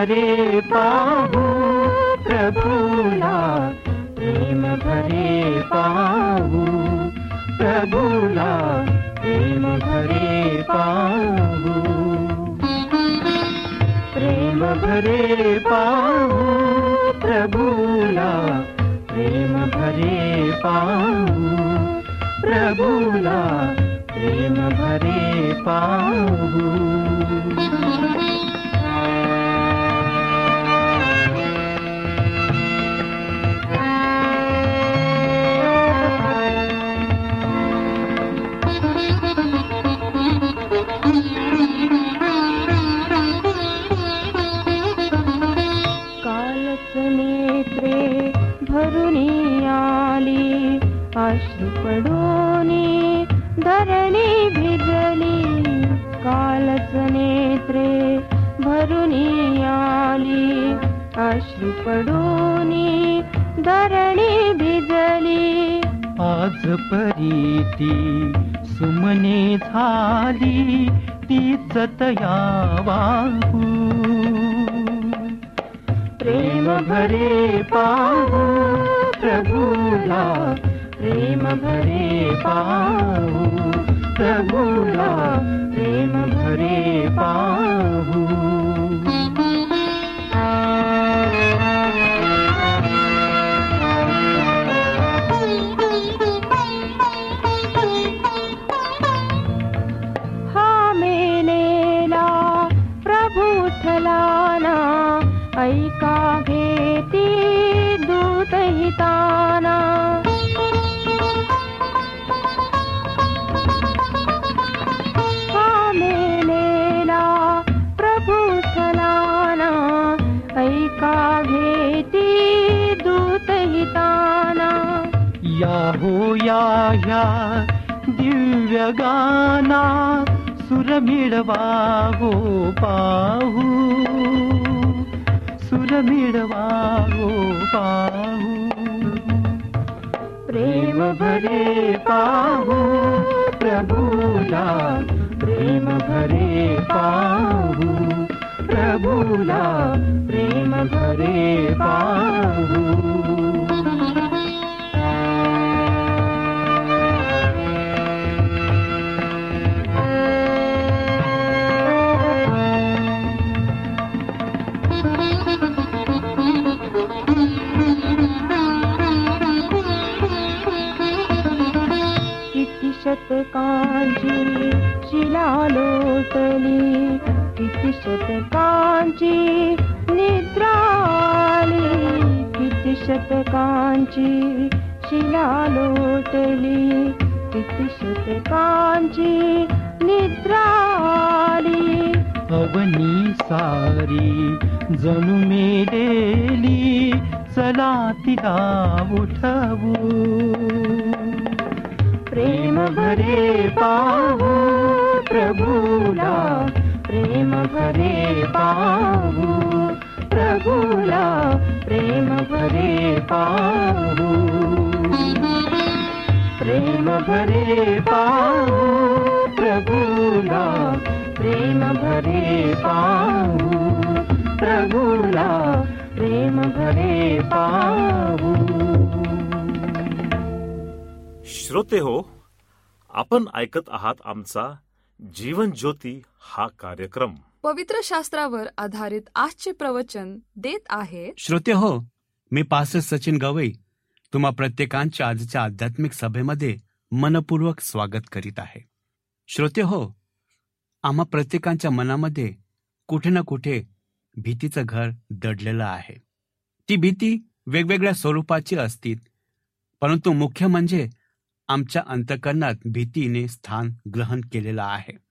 भरे पाहू प्रभुला. प्रेम भरे पाहू प्रभुला. प्रेम भरे पाहू. प्रेम भरे पाहू प्रभुला. प्रेम भरे पाहू प्रभुला. प्रेम भरे पाहू परीती सुमने झाली ती तया वाहू प्रेम भरे पाहू प्रभुला प्रेम भरे पाहू प्रभुला प्रेम भरे पाहू. प्रभुला प्रेम भरे पाहू किती शतकांची शिला लोटली किती शतकांची निद्रा आली. किती शतकांची शिला लोटली किती शतकांची निद्रा आली. अवनी सारी जणू मेलेली. चला तिला उठवू. प्रेम भरे पाहू प्रभुला. भरे पाहू प्रभूला प्रेम भरे पाहू. प्रेम भरे पाहू प्रभूला प्रेम भरे पाहू. प्रभूला प्रेम भरे पाहू. श्रोते हो आपण ऐकत आहात आमचा जीवन ज्योती हा कार्यक्रम. पवित्र शास्त्रावर आधारित आजचे प्रवचन देत आहे. श्रोते हो मी पास्टर सचिन गवई तुम्हा प्रत्येकांच्या आजच्या आध्यात्मिक सभेमध्ये मनपूर्वक स्वागत करीत आहे. श्रोते हो आम्हा प्रत्येकांच्या मनामध्ये कुठे ना कुठे भीतीचं घर दडलेलं आहे. ती भीती वेगवेगळ्या स्वरूपाची असतील परंतु मुख्य म्हणजे आमच्या अंतकरणात भीतीने स्थान ग्रहण केलेलं आहे.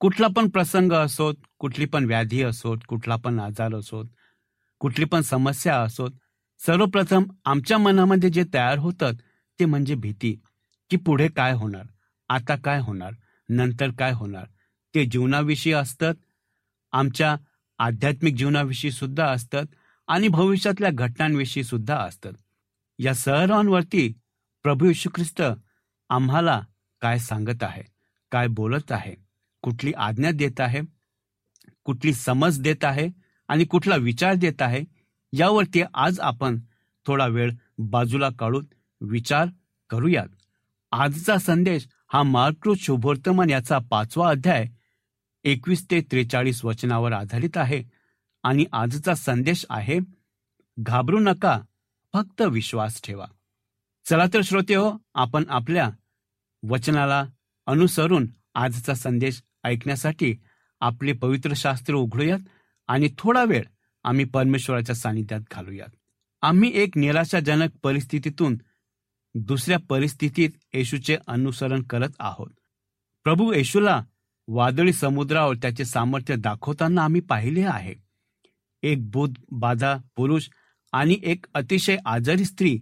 कुठला पण प्रसंग असोत कुठली पण व्याधी असोत कुठला पण आजार असोत कुठली पण समस्या असोत सर्वप्रथम आमच्या मनामध्ये जे तयार होतं ते म्हणजे भीती की पुढे काय होणार आता काय होणार नंतर काय होणार. ते जीवनाविषयी असतात आमच्या आध्यात्मिक जीवनाविषयी सुद्धा असतात आणि भविष्यातल्या घटनांविषयी सुद्धा असतात. या सर्वांवरती प्रभू येशू ख्रिस्त आम्हाला काय सांगत आहे काय बोलत आहे? कुठली आज्ञा देत आहे कुठली समज देत आहे आणि कुठला विचार देत आहे यावरती आज आपण थोडा वेळ बाजूला काढून विचार करूयात. आजचा संदेश हा मार्कृत शुभोर्तमान याचा पाचवा अध्याय एकवीस ते त्रेचाळीस वचनावर आधारित आहे आणि आजचा संदेश आहे घाबरू नका फक्त विश्वास ठेवा. चला तर श्रोते हो आपण आपल्या वचनाला अनुसरून आजचा संदेश ऐकण्यासाठी आपले पवित्र शास्त्र उघडूयात आणि थोडा वेळ आम्ही परमेश्वराच्या सानिध्यात घालूयात. आम्ही एक निराशाजनक परिस्थितीतून दुसऱ्या परिस्थितीत येशूचे अनुसरण करत आहोत. प्रभू येशूला वादळी समुद्रावर त्याचे सामर्थ्य दाखवताना आम्ही पाहिले आहे. एक बुध बाधा पुरुष आणि एक अतिशय आजारी स्त्री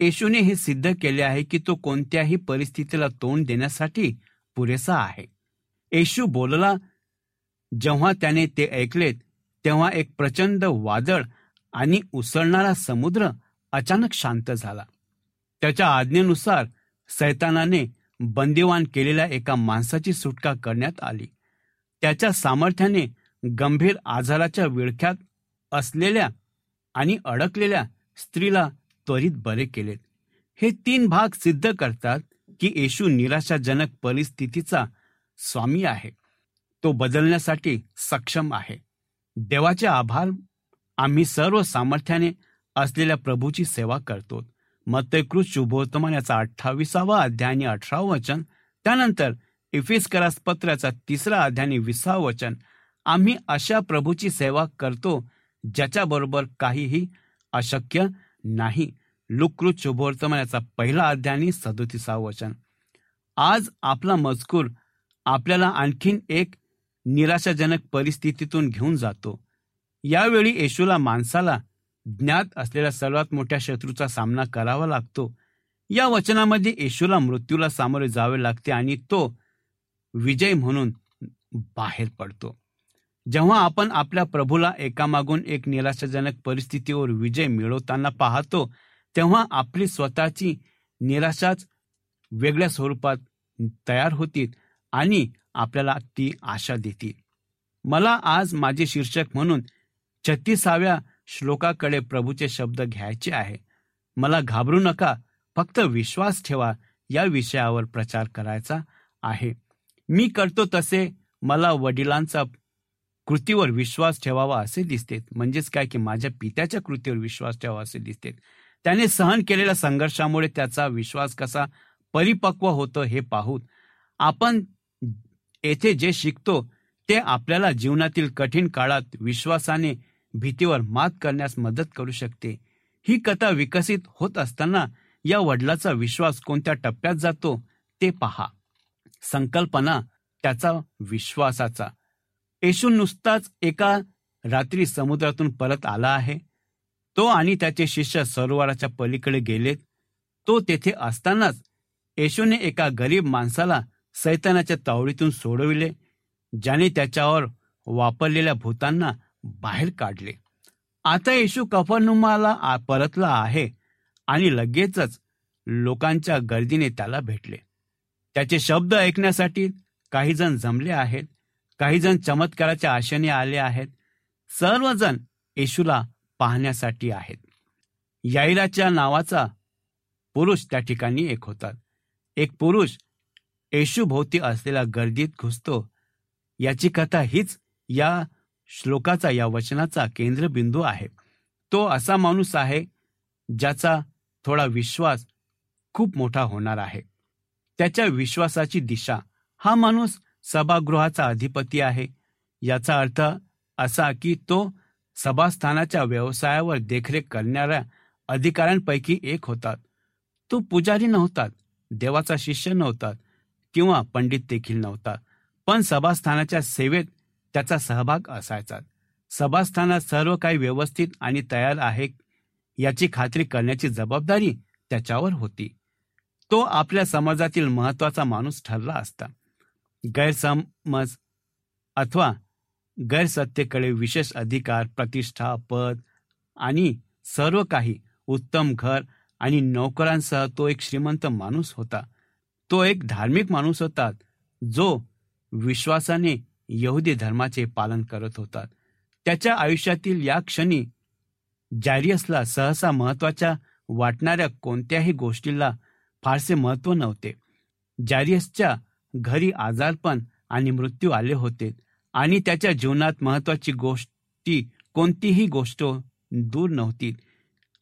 येशूने हे सिद्ध केले आहे की तो कोणत्याही परिस्थितीला तोंड देण्यासाठी पुरेसा आहे. येशू बोलला जेव्हा त्याने ते ऐकलेत तेव्हा एक प्रचंड वादळ आणि उसळणारा समुद्र अचानक शांत झाला. त्याच्या आज्ञेनुसार सैतानाने बंदिवान केलेल्या एका माणसाची सुटका करण्यात आली. त्याच्या सामर्थ्याने गंभीर आजाराच्या विळख्यात असलेल्या आणि अडकलेल्या स्त्रीला त्वरित बरे केलेत. हे तीन भाग सिद्ध करतात की येशू निराशाजनक परिस्थितीचा स्वामी आहे. तो बदलण्यासाठी सक्षम आहे. देवाचे आभार आम्ही सर्व सामर्थ्याने असलेल्या प्रभूची सेवा करतो. मत्तेकृत शुभोत्तमान याचा अठ्ठावीसावा अध्याय आणि अठरावं वचन. त्यानंतर इफिस्करास पत्राचा तिसरा अध्याय आणि विसावं वचन. आम्ही अशा प्रभूची सेवा करतो ज्याच्याबरोबर काहीही अशक्य नाही. लुकृत शुभोर्तमान याचा पहिला अध्याय आणि सदोतीसावं वचन. आज आपला मजकूर आपल्याला आणखीन एक निराशाजनक परिस्थितीतून घेऊन जातो. यावेळी येशूला माणसाला ज्ञात असलेल्या सर्वात मोठ्या शत्रूचा सामना करावा लागतो. या वचनामध्ये येशूला मृत्यूला सामोरे जावे लागते आणि तो विजय म्हणून बाहेर पडतो. जेव्हा आपण आपल्या प्रभूला एकामागून एक निराशाजनक परिस्थितीवर विजय मिळवताना पाहतो तेव्हा आपली स्वतःची निराशाच वेगळ्या स्वरूपात तयार होतील. आणि आपल्याला ती आशा देतील. मला आज माझे शीर्षक म्हणून छत्तीसाव्या श्लोकाकडे प्रभूचे शब्द घ्यायचे आहे. मला घाबरू नका फक्त विश्वास ठेवा या विषयावर प्रचार करायचा आहे. मी करतो तसे मला वडिलांचा कृतीवर विश्वास ठेवावा असे दिसते. म्हणजेच काय की माझ्या पित्याच्या कृतीवर विश्वास ठेवावा असे दिसते. त्याने सहन केलेल्या संघर्षामुळे त्याचा विश्वास कसा परिपक्व होतो हे पाहून आपण येथे जे शिकतो ते आपल्याला जीवनातील कठीण काळात विश्वासाने भीतीवर मात करण्यास मदत करू शकते. ही कथा विकसित होत असताना या वडिलाचा विश्वास कोणत्या टप्प्यात जातो ते पहा. संकल्पना त्याचा विश्वासाचा. येशू नुसताच एका रात्री समुद्रातून परत आला आहे. तो आणि त्याचे शिष्य सरोवराच्या पलीकडे गेलेत. तो तेथे असतानाच येशूने एका गरीब माणसाला सैतानाच्या तावडीतून सोडविले ज्याने त्याच्यावर वापरलेल्या भूतांना बाहेर काढले. आता येशू कफनुमाला परतला आहे आणि लगेचच लोकांच्या गर्दीने त्याला भेटले. त्याचे शब्द ऐकण्यासाठी काही जण जमले आहेत काही जण चमत्काराच्या आशेने आले आहेत सर्वजण येशूला पाहण्यासाठी आहेत. याईराच्या नावाचा पुरुष त्या ठिकाणी एक होता. एक पुरुष येशूभोवती असलेल्या गर्दीत घुसतो. याची कथा हीच या श्लोकाचा या वचनाचा केंद्रबिंदू आहे. तो असा माणूस आहे ज्याचा थोडा विश्वास खूप मोठा होणार आहे. त्याच्या विश्वासाची दिशा. हा माणूस सभागृहाचा अधिपती आहे. याचा अर्थ असा की तो सभास्थानाच्या व्यवसायावर देखरेख करणाऱ्या अधिकाऱ्यांपैकी एक होतात तो पुजारी नव्हतात देवाचा शिष्य नव्हतात किंवा पंडित देखील नव्हता. पण सभास्थानाच्या सेवेत त्याचा सहभाग असायचा. सभास्थानात सर्व काही व्यवस्थित आणि तयार आहे याची खात्री करण्याची जबाबदारी त्याच्यावर होती. तो आपल्या समाजातील महत्त्वाचा माणूस ठरला असता. गैरसमज अथवा गैरसत्तेकडे विशेष अधिकार प्रतिष्ठा पद आणि सर्व काही उत्तम घर आणि नोकरांसह तो एक श्रीमंत माणूस होता. तो एक धार्मिक माणूस होता जो विश्वासाने यहुदी धर्माचे पालन करत होता. त्याच्या आयुष्यातील या क्षणी जॅरियसला सहसा महत्त्वाच्या वाटणाऱ्या कोणत्याही गोष्टीला फारसे महत्त्व नव्हते. जॅरियसच्या घरी आजारपण आणि मृत्यू आले होते आणि त्याच्या जीवनात महत्वाची गोष्टी कोणतीही गोष्ट दूर नव्हती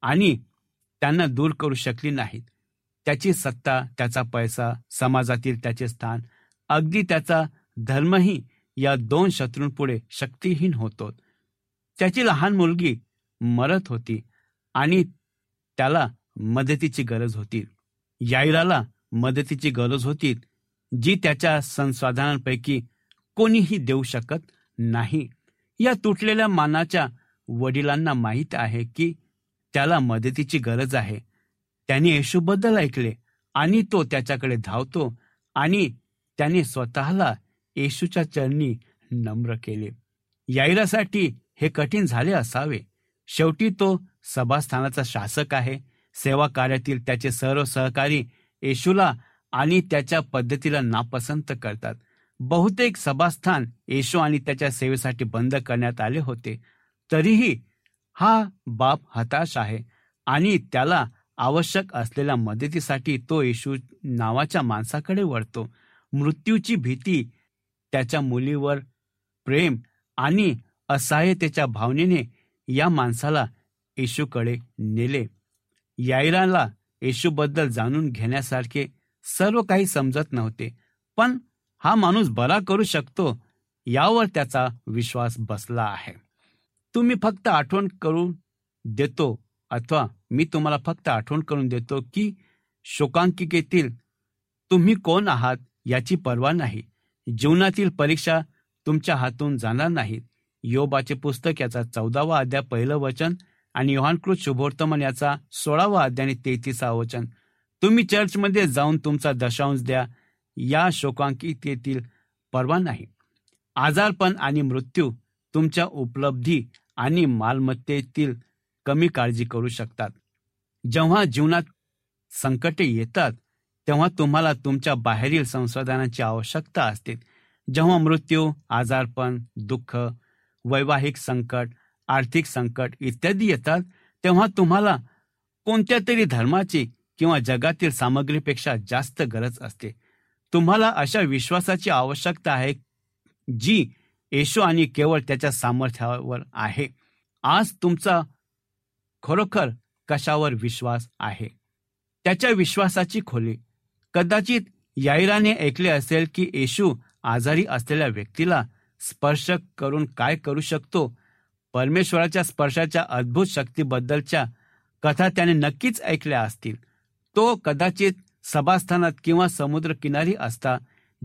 आणि त्यांना दूर करू शकली नाहीत. त्याची सत्ता त्याचा पैसा समाजातील त्याचे स्थान अगदी त्याचा धर्मही या दोन शत्रूंपुढे शक्तीहीन होतो. त्याची लहान मुलगी मरत होती आणि त्याला मदतीची गरज होती. याईराला मदतीची गरज होती जी त्याच्या संसाधनांपैकी कोणीही देऊ शकत नाही. या तुटलेल्या मानाच्या वडिलांना माहीत आहे की त्याला मदतीची गरज आहे. त्याने येशूबद्दल ऐकले आणि तो त्याच्याकडे धावतो आणि त्याने स्वतःला येशूच्या चरणी नम्र केले. याईरासाठी हे कठीण झाले असावे. शेवटी तो सभास्थानाचा शासक आहे. सेवा कार्यातील त्याचे सर्व सहकारी येशूला आणि त्याच्या पद्धतीला नापसंत करतात. बहुतेक सभास्थान येशू आणि त्याच्या सेवेसाठी बंद करण्यात आले होते. तरीही हा बाप हताश आहे आणि त्याला आवश्यक असलेल्या मदतीसाठी तो येशू नावाच्या माणसाकडे वळतो. मृत्यूची भीती त्याच्या मुलीवर प्रेम आणि असहाय्यतेच्या भावनेने या माणसाला येशूकडे नेले. यायराला येशूबद्दल जाणून घेण्यासारखे सर्व काही समजत नव्हते पण हा माणूस बरा करू शकतो यावर त्याचा विश्वास बसला आहे. तुम्ही फक्त आठवण करून देतो अथवा मी तुम्हाला फक्त आठवण करून देतो की शोकांकिकेतील तुम्ही कोण आहात याची पर्वा नाही. जीवनातील परीक्षा तुमच्या हातून जाणार नाहीत. योबाचे पुस्तक याचा चौदावा अध्याय पहिलं वचन आणि योहानकृत शुभोर्तमन याचा सोळावा अध्याय आणि तेहतीसा वचन. तुम्ही चर्चमध्ये जाऊन तुमचा दशांश द्या. या शोकांकितेतील पर्वा नाही. आजारपण आणि मृत्यू तुमच्या उपलब्धी आणि मालमत्तेतील कमी काळजी करू शकतात. जेव्हा जीवनात संकटे येतात तेव्हा तुम्हाला तुमच्या बाहेरील संसाधनांची आवश्यकता असते. जेव्हा मृत्यू आजारपण दुःख वैवाहिक संकट आर्थिक संकट इत्यादी येतात तेव्हा तुम्हाला कोणत्या तरी धर्माची किंवा जगातील सामग्रीपेक्षा जास्त गरज असते. तुम्हाला अशा विश्वासाची आवश्यकता आहे जी येशू आणि केवळ त्याच्या सामर्थ्यावर आहे. आज तुमचा खरोखर कशावर विश्वास आहे? त्याच्या विश्वासाची खोली. कदाचित याईराने ऐकले असेल की येशू आजारी असलेल्या व्यक्तीला स्पर्श करून काय करू शकतो? परमेश्वराच्या स्पर्शाच्या अद्भुत शक्तीबद्दलच्या कथा त्याने नक्कीच ऐकल्या असतील. तो कदाचित सभास्थानात किंवा समुद्र किनारी असता.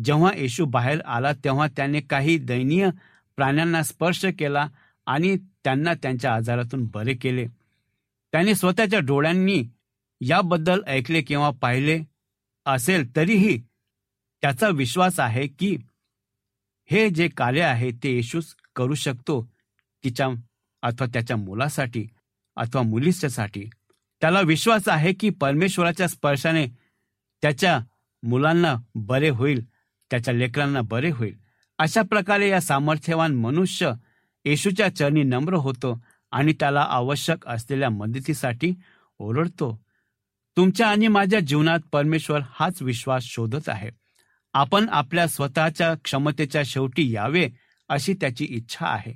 जेव्हा येशू बाहेर आला तेव्हा त्याने काही दयनीय प्राण्यांना स्पर्श केला आणि त्यांना त्यांच्या आजारातून बरे केले. त्याने स्वतःच्या डोळ्यांनी याबद्दल ऐकले किंवा पाहिले असेल तरीही त्याचा विश्वास आहे की हे जे कार्य आहे ते येशूच करू शकतो तिच्या अथवा त्याच्या मुलासाठी अथवा मुलीच्यासाठी. त्याला विश्वास आहे की परमेश्वराच्या स्पर्शाने त्याच्या मुलांना बरे होईल त्याच्या लेकरांना बरे होईल. अशा प्रकारे या सामर्थ्यवान मनुष्य येशूच्या चरणी नम्र होतो आणि त्याला आवश्यक असलेल्या मदतीसाठी ओरडतो. तुमच्या आणि माझ्या जीवनात परमेश्वर हाच विश्वास शोधत आहे. आपण आपल्या स्वतःच्या क्षमतेच्या शेवटी यावे अशी त्याची इच्छा आहे.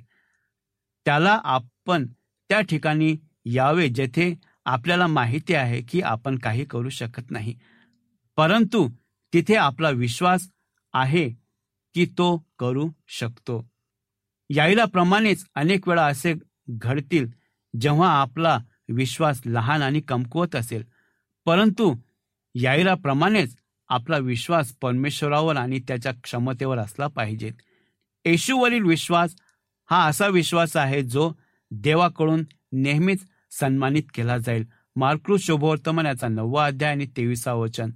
त्याला आपण त्या ठिकाणी यावे जेथे आपल्याला माहिती आहे की आपण काही करू शकत नाही. परंतु तिथे आपला विश्वास आहे की तो करू शकतो. याईला प्रमाणेच अनेक वेळा असे घडतील जेव्हा आपला विश्वास लहान आणि कमकुवत असेल. परंतु याईराप्रमाणेच आपला विश्वास परमेश्वरावर आणि त्याच्या क्षमतेवर असला पाहिजे. येशूवरील विश्वास हा असा विश्वास आहे जो देवाकडून नेहमीच सन्मानित केला जाईल. मार्कृत शोभवर्तमान याचा नववा अध्याय आणि तेविसा वचन.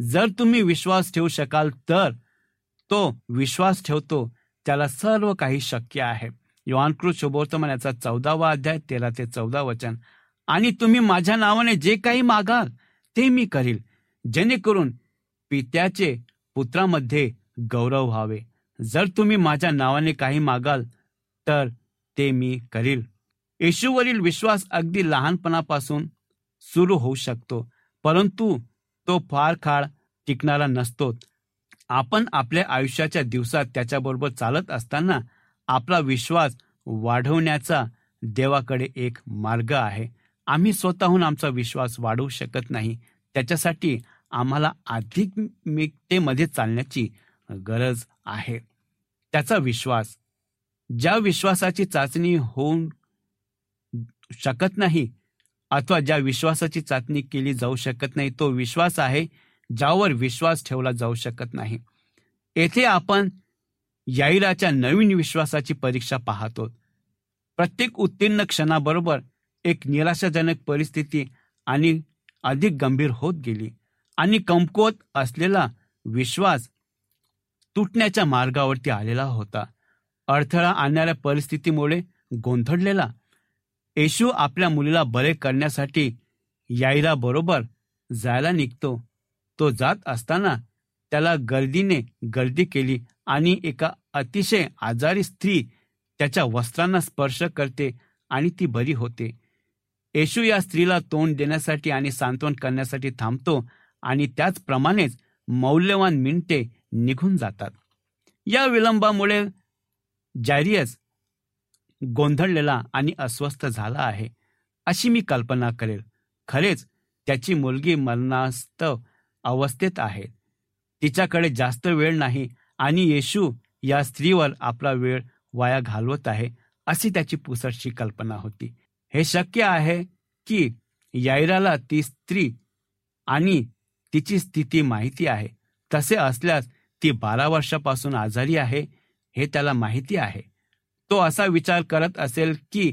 जर तुम्ही विश्वास ठेवू शकाल तर तो विश्वास ठेवतो त्याला सर्व काही शक्य आहे. योहानकृत शुभवर्तमान याचा चौदावा अध्याय तेरा ते चौदा वचन. आणि तुम्ही माझ्या नावाने जे काही मागाल ते मी करील जेणेकरून पित्याचे पुत्रामध्ये गौरव व्हावे. जर तुम्ही माझ्या नावाने काही मागाल तर ते मी करील. येशूवरील विश्वास अगदी लहानपणापासून सुरू होऊ शकतो परंतु तो फार काळ टिकणारा नसतो. आपण आपल्या आयुष्याच्या दिवसात त्याच्याबरोबर चालत असताना आपला विश्वास वाढवण्याचा देवाकडे एक मार्ग आहे. आम्ही स्वतःहून आमचा विश्वास वाढवू शकत नाही. त्याच्यासाठी आम्हाला आध्यात्मिकतेमध्ये चालण्याची गरज आहे. त्याचा विश्वास ज्या विश्वासाची चाचणी होऊन शकत नाही अथवा ज्या विश्वासाची चाचणी केली जाऊ शकत नाही तो विश्वास आहे ज्यावर विश्वास ठेवला जाऊ शकत नाही. येथे आपण याईराच्या नवीन विश्वासाची परीक्षा पाहतो. प्रत्येक उत्तीर्ण क्षणाबरोबर एक निराशाजनक परिस्थिती आणि अधिक गंभीर होत गेली आणि कमकुवत असलेला विश्वास तुटण्याच्या मार्गावरती आलेला होता. अडथळा आणणाऱ्या परिस्थितीमुळे गोंधळलेला येशू आपल्या मुलीला बरे करण्यासाठी याईरा बरोबर जायला निघतो. तो जात असताना त्याला गर्दीने गर्दी केली आणि एका अतिशय आजारी स्त्री त्याच्या वस्त्रांना स्पर्श करते आणि ती बरी होते. येशू या स्त्रीला तोंड देण्यासाठी आणि सांत्वन करण्यासाठी थांबतो आणि त्याचप्रमाणेच मौल्यवान मिनटे निघून जातात. या विलंबामुळे जॅरियस गोंधळलेला आणि अस्वस्थ झाला आहे अशी मी कल्पना करेल. खरेच त्याची मुलगी मरणास्तव अवस्थेत आहे. तिच्याकडे जास्त वेळ नाही आणि येशू या स्त्रीवर आपला वेळ वाया घालवत आहे अशी त्याची पुसटशी कल्पना होती. हे शक्य आहे की यायराला ती स्त्री आणि तिची स्थिती माहिती आहे. तसे असल्यास ती बारा वर्षापासून आजारी आहे हे त्याला माहिती आहे. तो असा विचार करत असेल की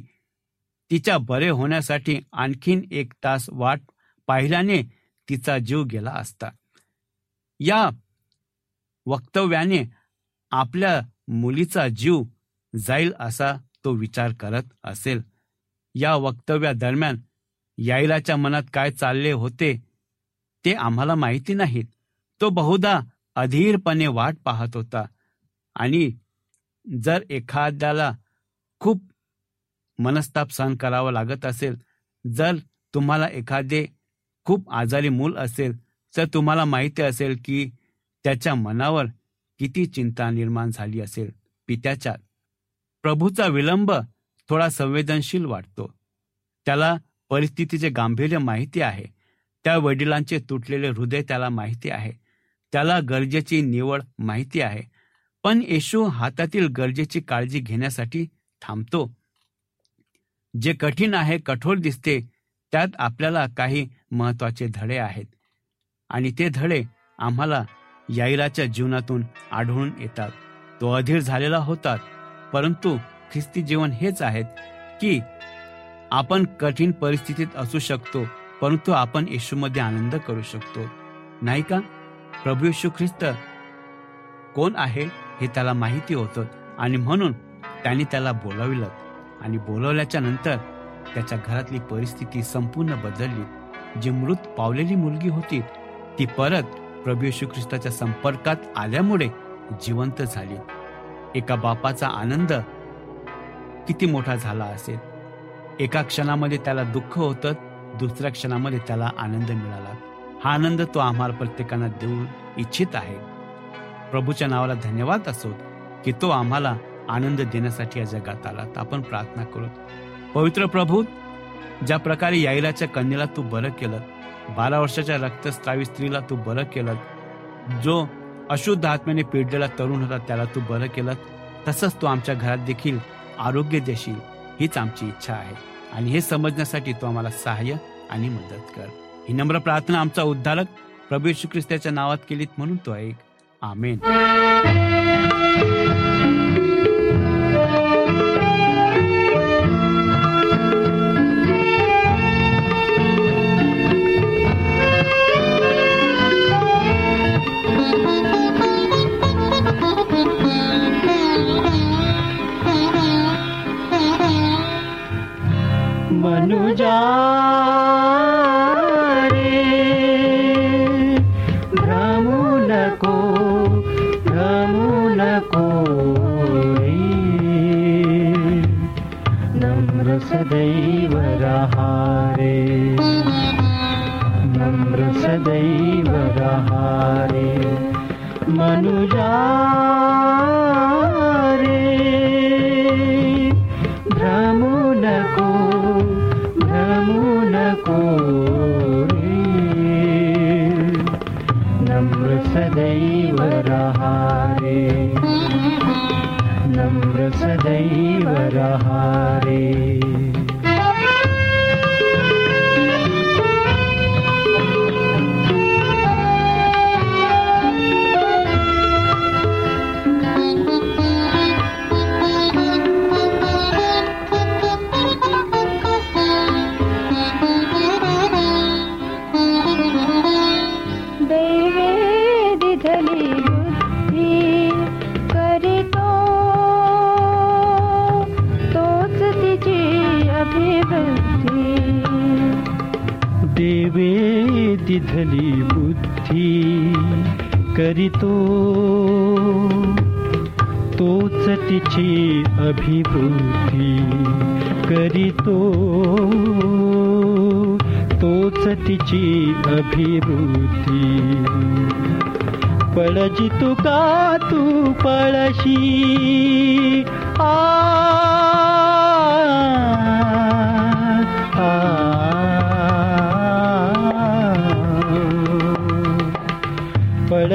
तिच्या बरे होण्यासाठी आणखीन एक तास वाट पाहिल्याने तिचा जीव गेला असता. या वक्तव्याने आपल्या मुलीचा जीव जाईल असा तो विचार करत असेल. या वक्तव्यादरम्यान याईलाच्या मनात काय चालले होते ते आम्हाला माहिती नाहीत तो बहुधा अधीरपणे वाट पाहत होता आणि जर एखाद्याला खूप मनस्ताप सहन करावा लागत असेल जर तुम्हाला एखादे खूप आजारी मूल असेल तर तुम्हाला माहिती असेल की त्याच्या मनावर किती चिंता निर्माण झाली असेल पित्याच्या प्रभूचा विलंब थोडा संवेदनशील वाटतो. त्याला परिस्थितीचे गांभीर्य माहिती आहे. त्या वडिलांचे तुटलेले हृदय त्याला माहिती आहे. त्याला गरजेची निवड माहिती आहे. पण येशू हातातील गरजेची काळजी घेण्यासाठी थांबतो. जे कठीण आहे कठोर दिसते त्यात आपल्याला काही महत्त्वाचे धडे आहेत. आणि ते धडे आम्हाला याईराच्या जीवनातून आढळून येतात. तो अधीर झालेला होता परंतु ख्रिस्ती जीवन हेच आहेत की आपण कठीण परिस्थितीत असू शकतो परंतु आपण येशूमध्ये आनंद करू शकतो. नाही का? प्रभू येशू ख्रिस्त कोण आहे हे त्याला माहिती होतं आणि म्हणून त्यांनी त्याला बोलाविलं आणि बोलवल्याच्या नंतर त्याच्या घरातली परिस्थिती संपूर्ण बदलली. जी मृत पावलेली मुलगी होती ती परत प्रभू येशू ख्रिस्ताच्या संपर्कात आल्यामुळे जिवंत झाली. एका बापाचा आनंद किती मोठा झाला असेल. एका क्षणामध्ये त्याला दुःख होतं दुसऱ्या क्षणामध्ये त्याला आनंद मिळाला. हा आनंद तो आम्हाला प्रत्येकांना देऊ इच्छित आहे. प्रभूच्या नावाला धन्यवाद असो की तो आम्हाला आनंद देण्यासाठी या जगात आला. तर आपण प्रार्थना करू. पवित्र प्रभू ज्या प्रकारे याईलाच्या कन्येला तू बरं केलं बारा वर्षाच्या रक्तस्रावी स्त्रीला तू बरं केलं जो अशुद्ध आत्म्याने पिडलेला तरुण होता त्याला तू बरं केलं तसंच तू आमच्या घरात देखील आरोग्य देशील हीच आमची इच्छा आहे. आणि हे समजण्यासाठी तू आम्हाला सहाय्य आणि मदत कर. ही नम्र प्रार्थना आमचा उद्धारक प्रभू श्री ख्रिस्ताच्या नावात केलीत म्हणून तो ऐक. आमेन. मनुजा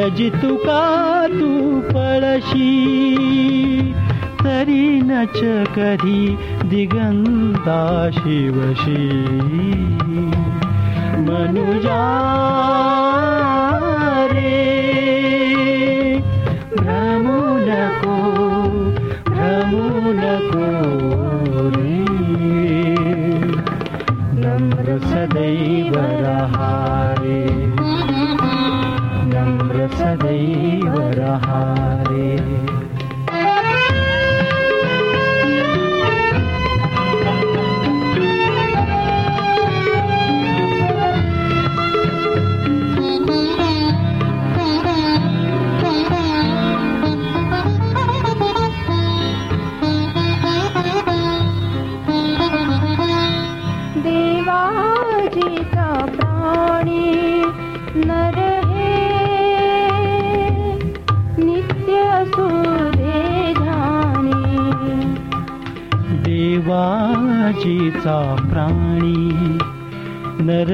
पळजी तुका तू पळशी तरी नच कधी दिगंता शिवशी। मनुजा रे भ्रमू नको भ्रमू नको रे। नम्र सदैव सदैव रहारे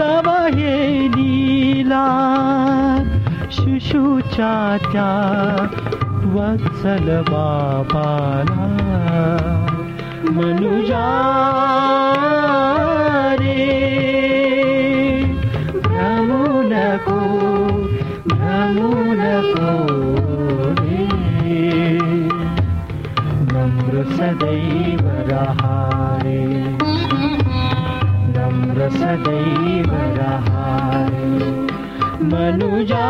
तव हे लीला। शुशूच्या त्या वत्सल बाबाला। मनुजा रे। भ्रमू नको भ्रमू नको रे। नम्र सदैव सदैव वार मनुजा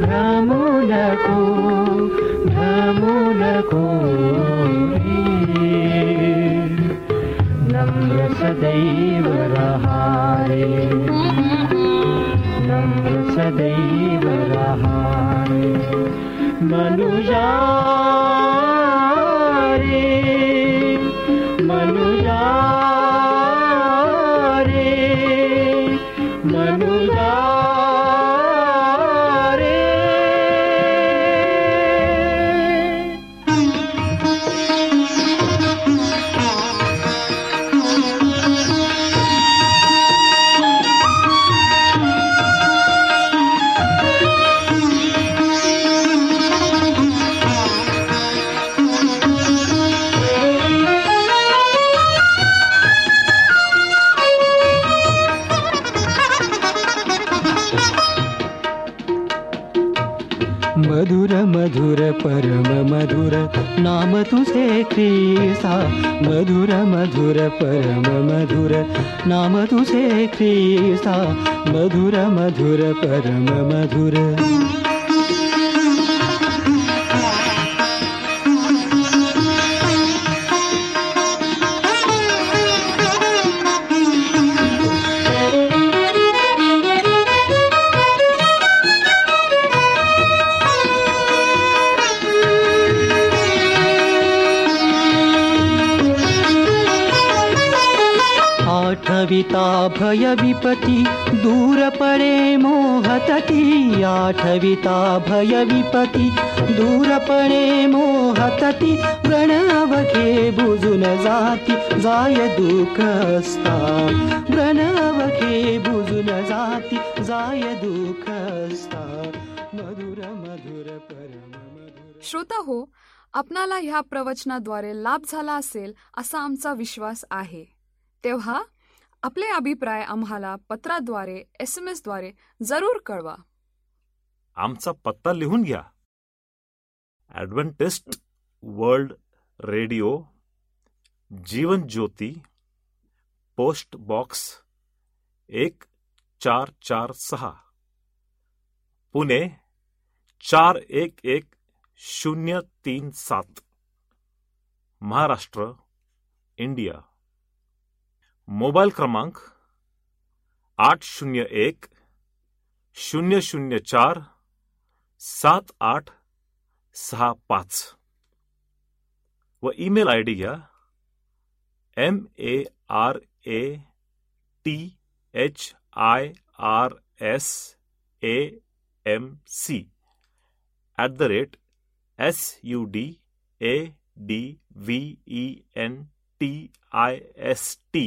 भ्रह्मको भ्रह्मको न सदैव रहारे नम्र सदैव रहारे मनुजा मधुर नाम तुझे क्रिसा। मधुर मधुर परम मधुर नाम तुझे क्रिसा। मधुर मधुर परम मधुर भय विपती दूर पडे मोहतती आठविता भय विपती दूर पडे मोहतती प्रणवखे बुजून जाती जाय दुःखस्ता प्रणवखे बुजून जाती जाय दुःखस्ता मधुर मधुर परम श्रोता हो आपणाला ह्या प्रवचनाद्वारे लाभ झाला असेल असा आमचा विश्वास आहे. तेव्हा आपले अभिप्राय आम्हाला पत्राद्वारे एस एम एसद्वारे जरूर कळवा. आमचा पत्ता लिहून घ्या. Adventist world radio Jeevan Jyoti post box एक चार चार सहा. पुणे चार एक एक शून्य तीन सात. महाराष्ट्र इंडिया. मोबाईल क्रमांक आठ शून्य एक, शून्य शून्य चार, सात आठ, सहा पाच। व ईमेल आय डी घ्या M A R A T H I R S A M C at the rate S U D A D V E N T I S T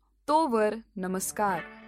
तोवर नमस्कार.